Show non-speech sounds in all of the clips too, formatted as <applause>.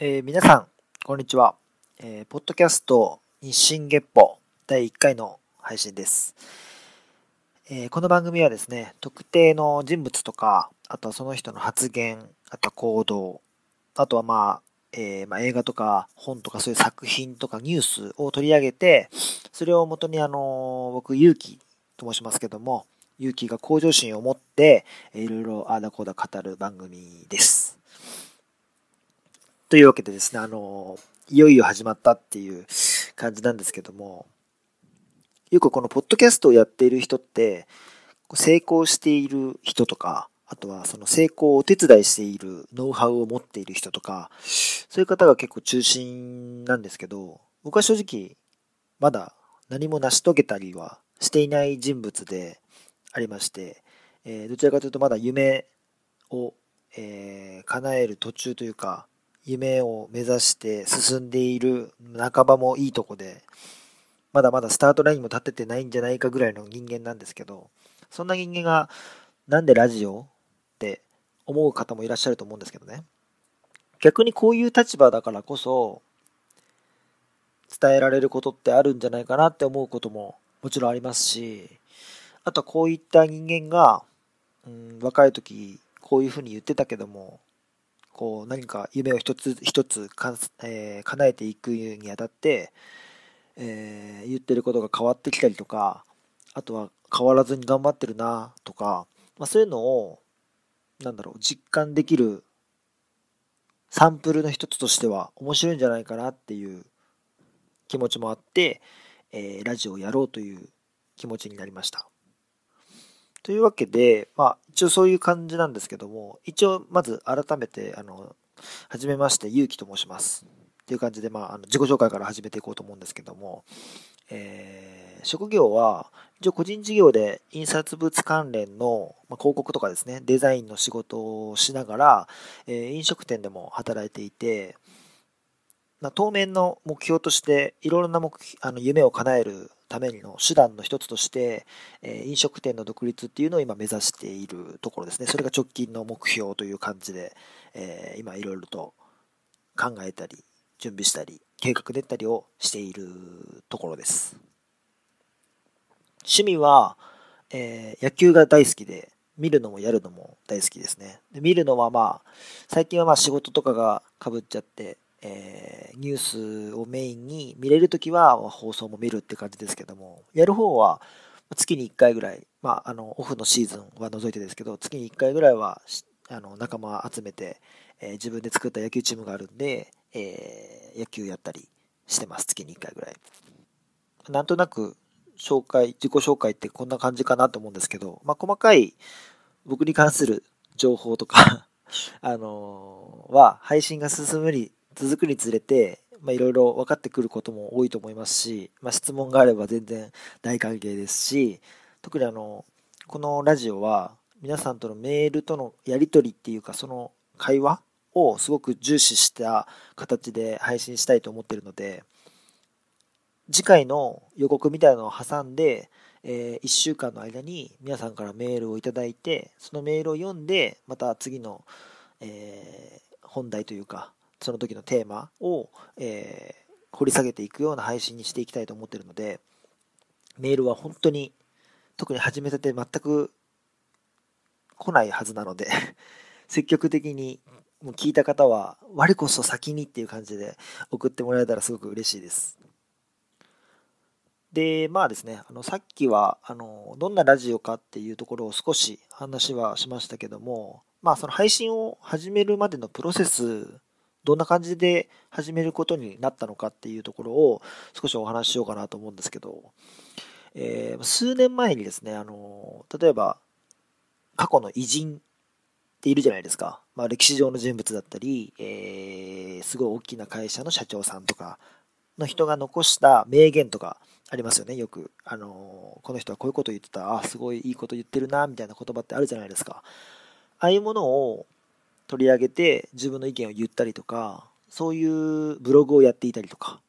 えー皆さん、こんにちは。えーポッドキャスト日進月歩第1回の配信です、えーこの番組はですね、特定の人物とか、あとはその人の発言、あとは行動、あとはまあ、えーまあ、映画とか本とかそういう作品とかニュースを取り上げて、それをもとにあのー僕、勇気と申しますけども、勇気が向上心を持って、いろいろああだこうだ語る番組です。というわけでですね、あの、いよいよ始まったっていう感じなんですけども、よくこのポッドキャストをやっている人って、成功している人とか、あとはその成功をお手伝いしているノウハウを持っている人とか、そういう方が結構中心なんですけど、僕は正直、まだ何も成し遂げたりはしていない人物でありまして、えーどちらかというとまだ夢を、えー叶える途中というか、夢を目指して進んでいる半ばもいいとこで、まだまだスタートラインも立ててないんじゃないかぐらいの人間なんですけど、そんな人間がなんでラジオって思う方もいらっしゃると思うんですけどね。逆にこういう立場だからこそ、伝えられることってあるんじゃないかなって思うことももちろんありますし、あとはこういった人間が、うん、若い時こういうふうに言ってたけども、こう何か夢を一つ一つか、えー叶えていくにあたって、えー言ってることが変わってきたりとかあとは変わらずに頑張ってるなとか、まあ、そういうのをなんだろう実感できるサンプルの一つとしては面白いんじゃないかなっていう気持ちもあって、えーラジオをやろうという気持ちになりました。というわけで、まあ、一応そういう感じなんですけども、一応まず改めて、あの、はじめまして、ゆうきと申します。っていう感じで、まあ、あの自己紹介から始めていこうと思うんですけども、えー職業は、一応個人事業で印刷物関連の、まあ、広告とかですね、デザインの仕事をしながら、えー飲食店でも働いていて、当面の目標として、いろいろな目あの夢を叶えるための手段の一つとして、えー飲食店の独立っていうのを今目指しているところですね。それが直近の目標という感じで、えー今いろいろと考えたり、準備したり、計画練ったりをしているところです。趣味は、えー野球が大好きで、見るのもやるのも大好きですね。で見るのはまあ、最近はまあ仕事とかがかぶっちゃって、えーニュースをメインに見れるときは放送も見るって感じですけども、やる方は月に1回ぐらい、まあ、あのオフのシーズンは除いてですけど、月に1回ぐらいはあの仲間集めて、えー自分で作った野球チームがあるんで、えー野球やったりしてます、月に1回ぐらい。なんとなく紹介、自己紹介ってこんな感じかなと思うんですけど、まあ、細かい僕に関する情報とか <laughs> あのーは配信が進むに、続くにつれて、まあ、いろいろ分かってくることも多いと思いますし、まあ、質問があれば全然大歓迎ですし、特にあの、このラジオは皆さんとのメールとのやり取りっていうか、その会話をすごく重視した形で配信したいと思ってるので、次回の予告みたいなのを挟んで、え1週間の間に皆さんからメールをいただいて、そのメールを読んで、また次の、えー本題というか、その時のテーマを、えー掘り下げていくような配信にしていきたいと思ってるので、メールは本当に、特に始めたて全く来ないはずなので、<laughs> 積極的にもう聞いた方は、我こそ先にっていう感じで送ってもらえたらすごく嬉しいです。で、まあですね、あのさっきはあのどんなラジオかっていうところを少し話はしましたけども、まあその配信を始めるまでのプロセス、どんな感じで始めることになったのかっていうところを少しお話ししようかなと思うんですけど、えー数年前にですね、あの例えば過去の偉人っているじゃないですか。まあ歴史上の人物だったり、えーすごい大きな会社の社長さんとかの人が残した名言とかありますよね、よく。あのこの人はこういうこと言ってた、あ、すごいいいこと言ってるな、みたいな言葉ってあるじゃないですか。ああいうものを取り上げて自分の意見を言ったりとか、そういうブログをやっていたりとか、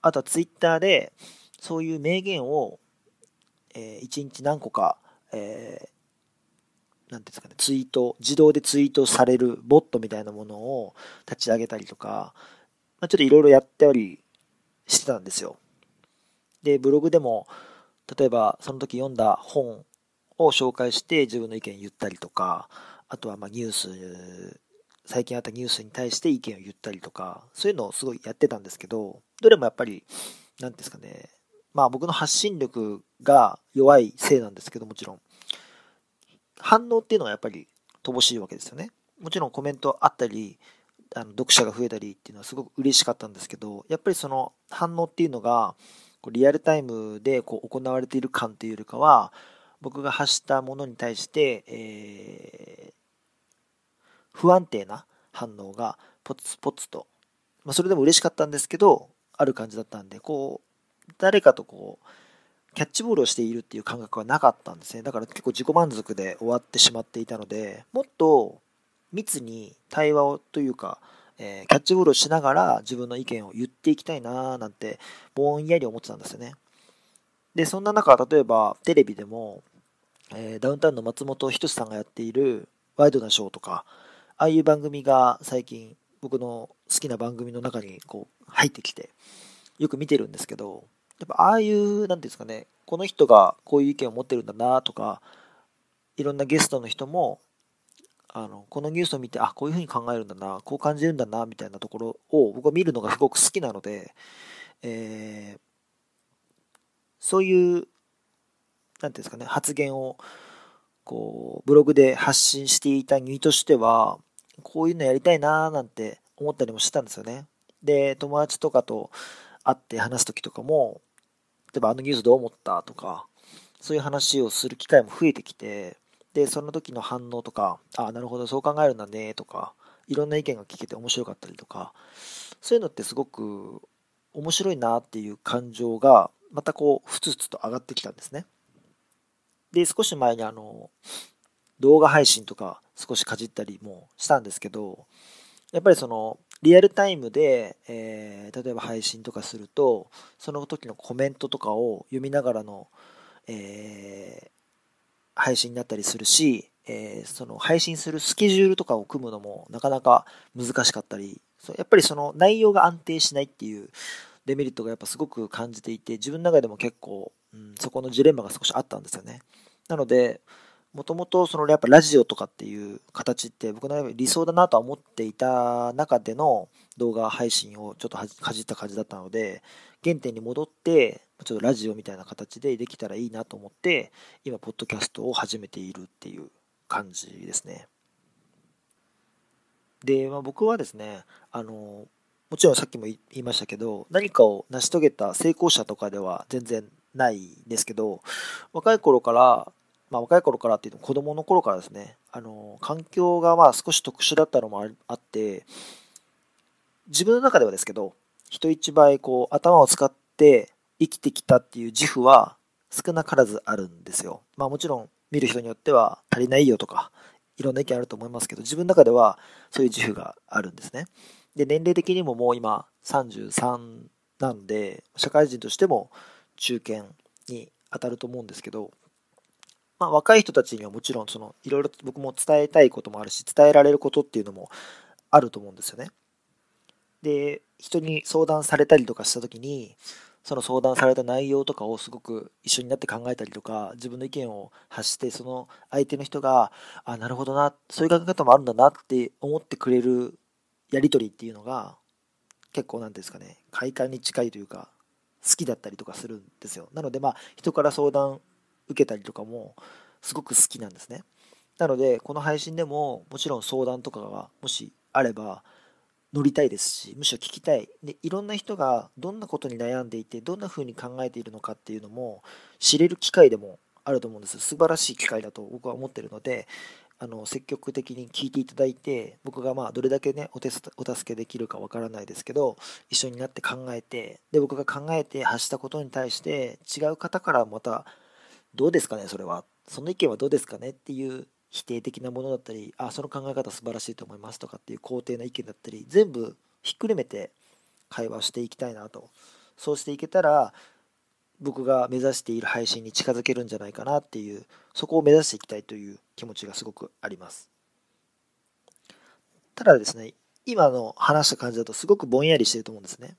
あとはツイッターでそういう名言を、え1日何個か、えーなんですかね、ツイート、自動でツイートされるボットみたいなものを立ち上げたりとか、まあ、ちょっといろいろやったりしてたんですよ。で、ブログでも、例えばその時読んだ本を紹介して自分の意見言ったりとか、あとはまニュース、最近あったニュースに対して意見を言ったりとか、そういうのをすごいやってたんですけど、どれもやっぱり、なんですかね、まあ僕の発信力が弱いせいなんですけど、もちろん。反応っていうのはやっぱり乏しいわけですよね。もちろんコメントあったり、あの読者が増えたりっていうのはすごく嬉しかったんですけど、やっぱりその反応っていうのが、リアルタイムでこう行われている感っていうよりかは、僕が発したものに対して、えー、不安定な反応がポツポツと、まあ、それでも嬉しかったんですけど、ある感じだったんで、こう、誰かとこう、キャッチボールをしているっていう感覚はなかったんですね。だから結構自己満足で終わってしまっていたので、もっと密に対話をというか、えー、キャッチボールをしながら自分の意見を言っていきたいなーなんてぼんやり思ってたんですよね。で、そんな中、例えばテレビでも、えー、ダウンタウンの松本人志さんがやっているワイドなショーとか、ああいう番組が最近僕の好きな番組の中にこう入ってきて、よく見てるんですけど、やっぱああいう、なんですかね、この人がこういう意見を持ってるんだなとか、いろんなゲストの人も、あの、このニュースを見て、あ、こういうふうに考えるんだな、こう感じるんだな、みたいなところを僕は見るのがすごく好きなので、えー、そういう、なんていうんですかね、発言を、こう、ブログで発信していた身としては、こういうのやりたいなーなんて思ったりもしてたんですよね。で、友達とかと会って話す時とかも、例えばあのニュースどう思ったとか、そういう話をする機会も増えてきて、で、その時の反応とか、ああ、なるほど、そう考えるんだね、とか、いろんな意見が聞けて面白かったりとか、そういうのってすごく面白いなっていう感情が、またこう、ふつふつと上がってきたんですね。で、少し前にあの、動画配信とか少しかじったりもしたんですけど、やっぱりその、リアルタイムで、えー、例えば配信とかすると、その時のコメントとかを読みながらの、えー、配信になったりするし、えー、その配信するスケジュールとかを組むのもなかなか難しかったり、やっぱりその内容が安定しないっていうデメリットがやっぱすごく感じていて、自分の中でも結構、うん、そこのジレンマが少しあったんですよね。なので、もともとそのやっぱラジオとかっていう形って僕の理想だなとは思っていた中での動画配信をちょっとかじった感じだったので、原点に戻って、ちょっとラジオみたいな形でできたらいいなと思って、今、ポッドキャストを始めているっていう感じですね。で、まあ、僕はですね、あの、もちろんさっきも言いましたけど、何かを成し遂げた成功者とかでは全然ないですけど、若い頃からまあ、若い頃からっていうと子供の頃からですね、あの、環境がまあ少し特殊だったのもあって、自分の中ではですけど、人一倍こう頭を使って生きてきたっていう自負は少なからずあるんですよ。まあもちろん見る人によっては足りないよとか、いろんな意見あると思いますけど、自分の中ではそういう自負があるんですね。で、年齢的にももう今33なんで、社会人としても中堅に当たると思うんですけど、まあ、若い人たちにはもちろんそのいろいろ僕も伝えたいこともあるし伝えられることっていうのもあると思うんですよね。で人に相談されたりとかした時にその相談された内容とかをすごく一緒になって考えたりとか自分の意見を発してその相手の人があなるほどなそういう考え方もあるんだなって思ってくれるやり取りっていうのが結構なんですかね快感に近いというか好きだったりとかするんですよなのでまあ人から相談受けたりとかもすごく好きなんですね。なので、この配信でももちろん相談とかがもしあれば乗りたいですし、むしろ聞きたい。で、いろんな人がどんなことに悩んでいて、どんな風に考えているのかっていうのも知れる機会でもあると思うんです。素晴らしい機会だと僕は思ってるので、あの積極的に聞いていただいて僕がまあどれだけねお手お助けできるかわからないですけど一緒になって考えてで僕が考えて発したことに対して違う方からまたどうですかねそれはその意見はどうですかねっていう否定的なものだったりあその考え方素晴らしいと思いますとかっていう肯定な意見だったり全部ひっくるめて会話していきたいなとそうしていけたら僕が目指している配信に近づけるんじゃないかなっていうそこを目指していきたいという気持ちがすごくあります。ただですね、今の話した感じだとすごくぼんやりしてると思うんですね。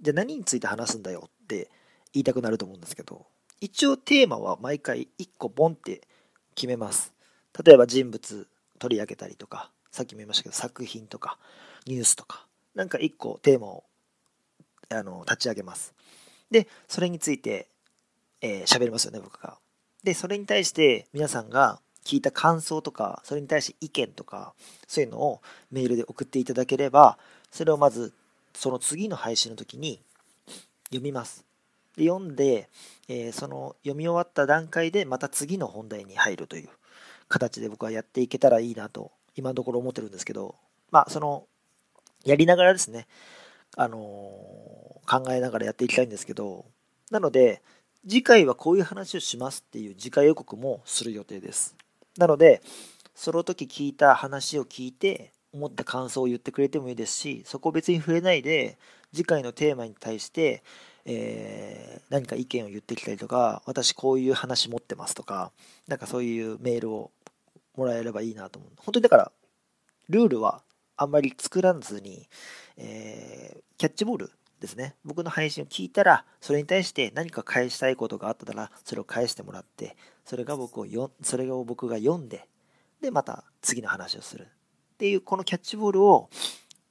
じゃあ何について話すんだよって言いたくなると思うんですけど、一応テーマは毎回1個ボンって決めます。例えば人物取り上げたりとか、さっきも言いましたけど作品とかニュースとか、なんか1個テーマをあの立ち上げます。で、それについてえー、喋りますよね、僕が。で、それに対して皆さんが聞いた感想とか、それに対して意見とか、そういうのをメールで送っていただければ、それをまず、その次の配信の時に読みます。で読んで、えー、その読み終わった段階でまた次の本題に入るという形で僕はやっていけたらいいなと、今のところ思ってるんですけど、まあ、その、やりながらですね、あのー、考えながらやっていきたいんですけど、なので、次回はこういう話をしますっていう次回予告もする予定です。なので、その時聞いた話を聞いて、思った感想を言ってくれてもいいですし、そこを別に触れないで、次回のテーマに対して、えー、何か意見を言ってきたりとか、私こういう話持ってますとか、なんかそういうメールをもらえればいいなと思う。本当にだから、ルールはあんまり作らずに、えー、キャッチボールですね、僕の配信を聞いたら、それに対して何か返したいことがあったら、それを返してもらって、それが僕をよ、それを僕が読んで、で、また次の話をする。っていう、このキャッチボールを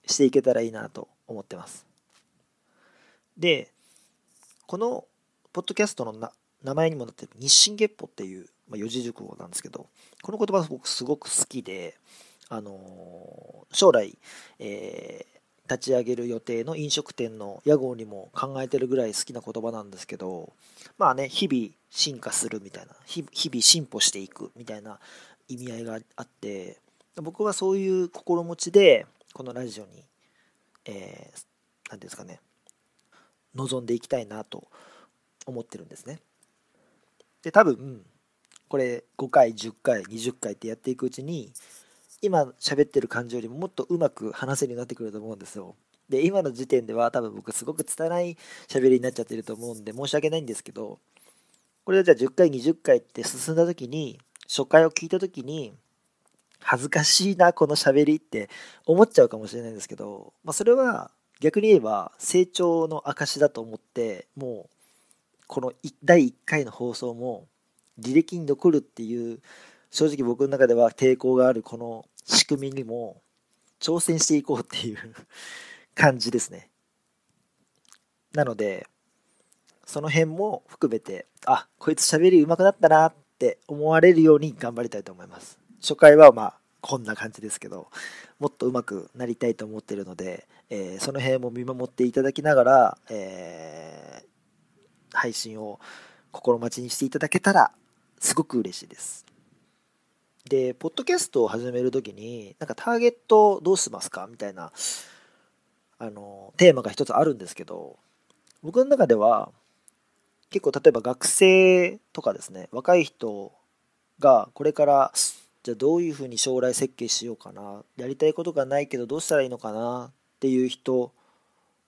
していけたらいいなと思ってます。で、このポッドキャストの名前にもなってる日進月歩っていう、まあ、四字熟語なんですけど、この言葉僕すごく好きで、あのー、将来、えー立ち上げる予定の飲食店の屋号にも考えてるぐらい好きな言葉なんですけどまあね日々進化するみたいな日々進歩していくみたいな意味合いがあって僕はそういう心持ちでこのラジオに何、えー、て言うんですかね望んでいきたいなと思ってるんですねで多分これ5回10回20回ってやっていくうちに今喋ってる感じよりももっとうまく話せるようになってくると思うんですよ。で、今の時点では多分僕すごく拙い喋りになっちゃってると思うんで申し訳ないんですけど、これをじゃあ10回、20回って進んだ時に、初回を聞いた時に、恥ずかしいな、この喋りって思っちゃうかもしれないんですけど、まあ、それは逆に言えば成長の証だと思って、もう、この第1回の放送も履歴に残るっていう正直僕の中では抵抗があるこの仕組みにも挑戦していこうっていう <laughs> 感じですね。なので、その辺も含めて、あ、こいつ喋り上手くなったなって思われるように頑張りたいと思います。初回はまあ、こんな感じですけど、もっと上手くなりたいと思ってるので、えー、その辺も見守っていただきながら、えー、配信を心待ちにしていただけたら、すごく嬉しいです。で、ポッドキャストを始めるときに、なんかターゲットどうしますかみたいな、あの、テーマが一つあるんですけど、僕の中では、結構例えば学生とかですね、若い人がこれから、じゃあどういうふうに将来設計しようかな、やりたいことがないけどどうしたらいいのかな。っていう人、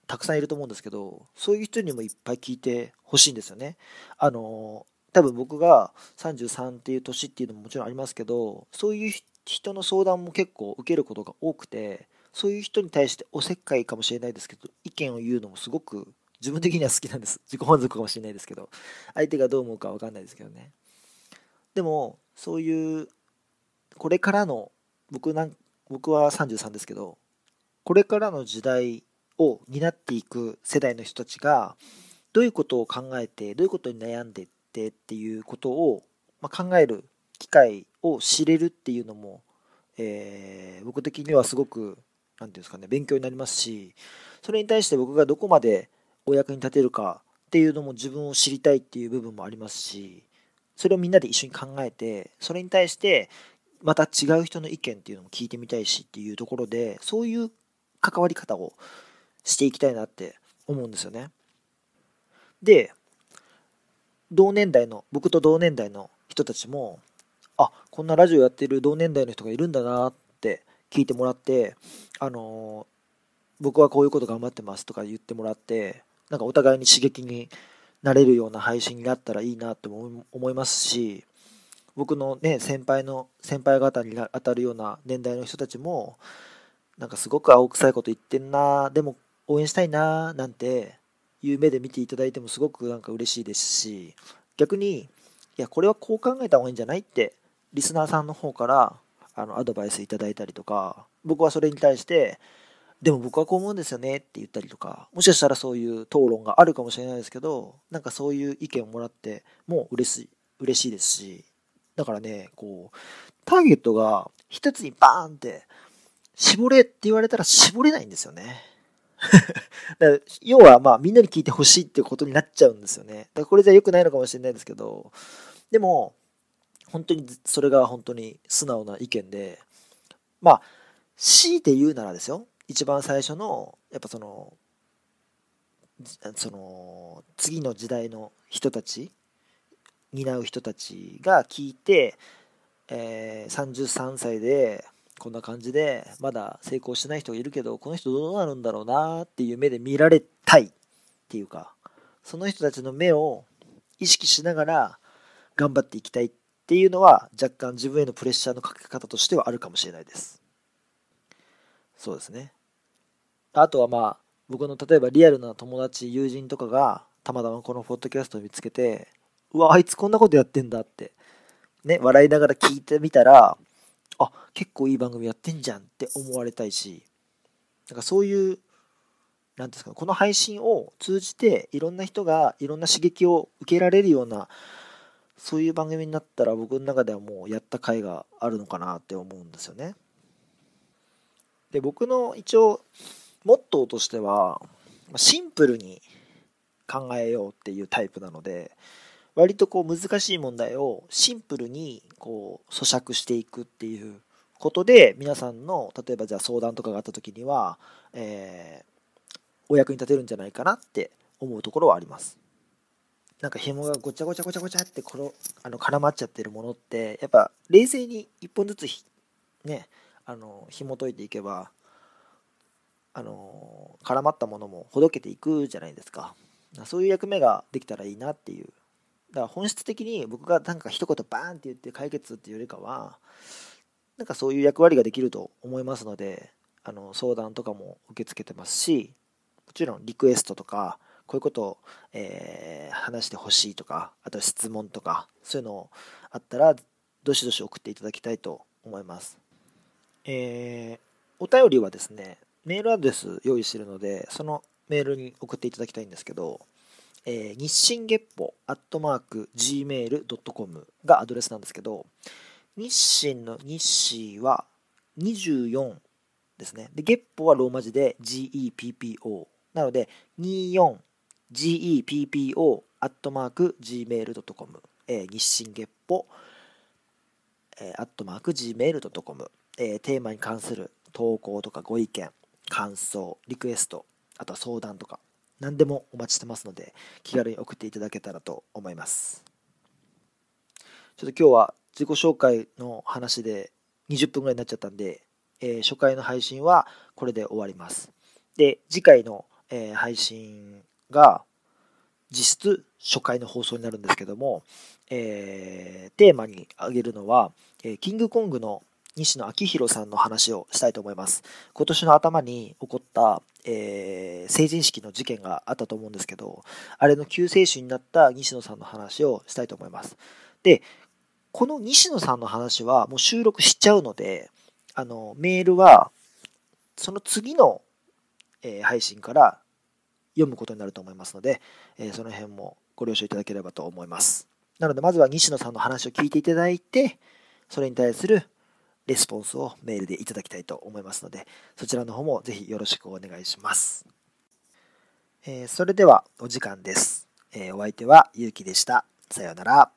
たくさんいると思うんですけど、そういう人にもいっぱい聞いてほしいんですよね。あの、多分僕が33っていう年っていうのももちろんありますけどそういう人の相談も結構受けることが多くてそういう人に対しておせっかいかもしれないですけど意見を言うのもすごく自分的には好きなんです。自己満足かもしれないですけど相手がどう思うか分かんないですけどね。でもそういうこれからの僕なん僕は33ですけどこれからの時代を担っていく世代の人たちがどういうことを考えてどういうことに悩んでってっていうことを、まあ、考える機会を知れるっていうのも、えー、僕的にはすごく何て言うんですかね勉強になりますしそれに対して僕がどこまでお役に立てるかっていうのも自分を知りたいっていう部分もありますしそれをみんなで一緒に考えてそれに対してまた違う人の意見っていうのも聞いてみたいしっていうところでそういう関わり方をしていきたいなって思うんですよね。で同年代の僕と同年代の人たちもあこんなラジオやってる同年代の人がいるんだなって聞いてもらってあの僕はこういうこと頑張ってますとか言ってもらってなんかお互いに刺激になれるような配信になったらいいなって思いますし僕のね、先輩の、先輩方に当たるような年代の人たちも、なんかすごく青臭いこと言ってんな、でも応援したいな、なんていう目で見ていただいてもすごくなんか嬉しいですし、逆に、いや、これはこう考えた方がいいんじゃないって、リスナーさんの方からあのアドバイスいただいたりとか、僕はそれに対して、でも僕はこう思うんですよねって言ったりとか、もしかしたらそういう討論があるかもしれないですけど、なんかそういう意見をもらっても嬉しい、嬉しいですし、だからね、こう、ターゲットが一つにバーンって絞れって言われたら絞れないんですよね。<laughs> だ要はまあみんなに聞いてほしいっていことになっちゃうんですよね。だからこれじゃ良くないのかもしれないですけど、でも、本当にそれが本当に素直な意見で、まあ、強いて言うならですよ、一番最初の、やっぱその、その、次の時代の人たち、担う人たちが聞いて、えー、33歳でこんな感じでまだ成功してない人がいるけどこの人どうなるんだろうなっていう目で見られたいっていうかその人たちの目を意識しながら頑張っていきたいっていうのは若干自分へのプレッシャーのかけ方としてはあるかもしれないです。そうですね。あとはまあ僕の例えばリアルな友達友人とかがたまたまこのポッドキャストを見つけてうわあいつこんなことやってんだってね笑いながら聞いてみたらあ結構いい番組やってんじゃんって思われたいしなんかそういう何ですかこの配信を通じていろんな人がいろんな刺激を受けられるようなそういう番組になったら僕の中ではもうやった甲斐があるのかなって思うんですよね。で僕の一応モットーとしてはシンプルに考えようっていうタイプなので割とこう難しい問題をシンプルにこう咀嚼していくっていうことで皆さんの例えばじゃあ相談とかがあった時には、えー、お役に立てるんじゃないかなって思うところはあります。なんか紐がごちゃごちゃごちゃごちゃってこのあの絡まっちゃってるものってやっぱ冷静に一本ずつねあの紐解いていけばあの絡まったものもほどけていくじゃないですかそういう役目ができたらいいなっていうだから本質的に僕がなんか一言バーンって言って解決っていうよりかはなんかそういう役割ができると思いますのであの相談とかも受け付けてますしもちろんリクエストとかこういうことを、えー、話してほしいとかあと質問とかそういうのあったらどしどし送っていただきたいと思います、えー、お便りはですねメールアドレス用意してるのでそのメールに送っていただきたいんですけどえー、日進月歩アットマーク gmail.com がアドレスなんですけど、日清の日清は24ですね。で、月歩はローマ字で GEPPO。なので、24GEPPO アットマーク gmail.com、えー、日清月歩、えー、アットマーク gmail.com、えー、テーマに関する投稿とかご意見、感想、リクエスト、あとは相談とか、何でもお待ちしてますので気軽に送っていただけたらと思います。ちょっと今日は自己紹介の話で20分ぐらいになっちゃったんで、えー、初回の配信はこれで終わります。で次回の、えー、配信が実質初回の放送になるんですけども、えー、テーマに挙げるのは、え、キングコングの西野昭弘さんの話をしたいと思います。今年の頭に起こった、えー、成人式の事件があったと思うんですけど、あれの救世主になった西野さんの話をしたいと思います。で、この西野さんの話はもう収録しちゃうので、あの、メールは、その次の、えー、配信から読むことになると思いますので、えー、その辺もご了承いただければと思います。なので、まずは西野さんの話を聞いていただいて、それに対するレスポンスをメールでいただきたいと思いますので、そちらの方もぜひよろしくお願いします。えー、それではお時間です。えー、お相手はゆうきでした。さようなら。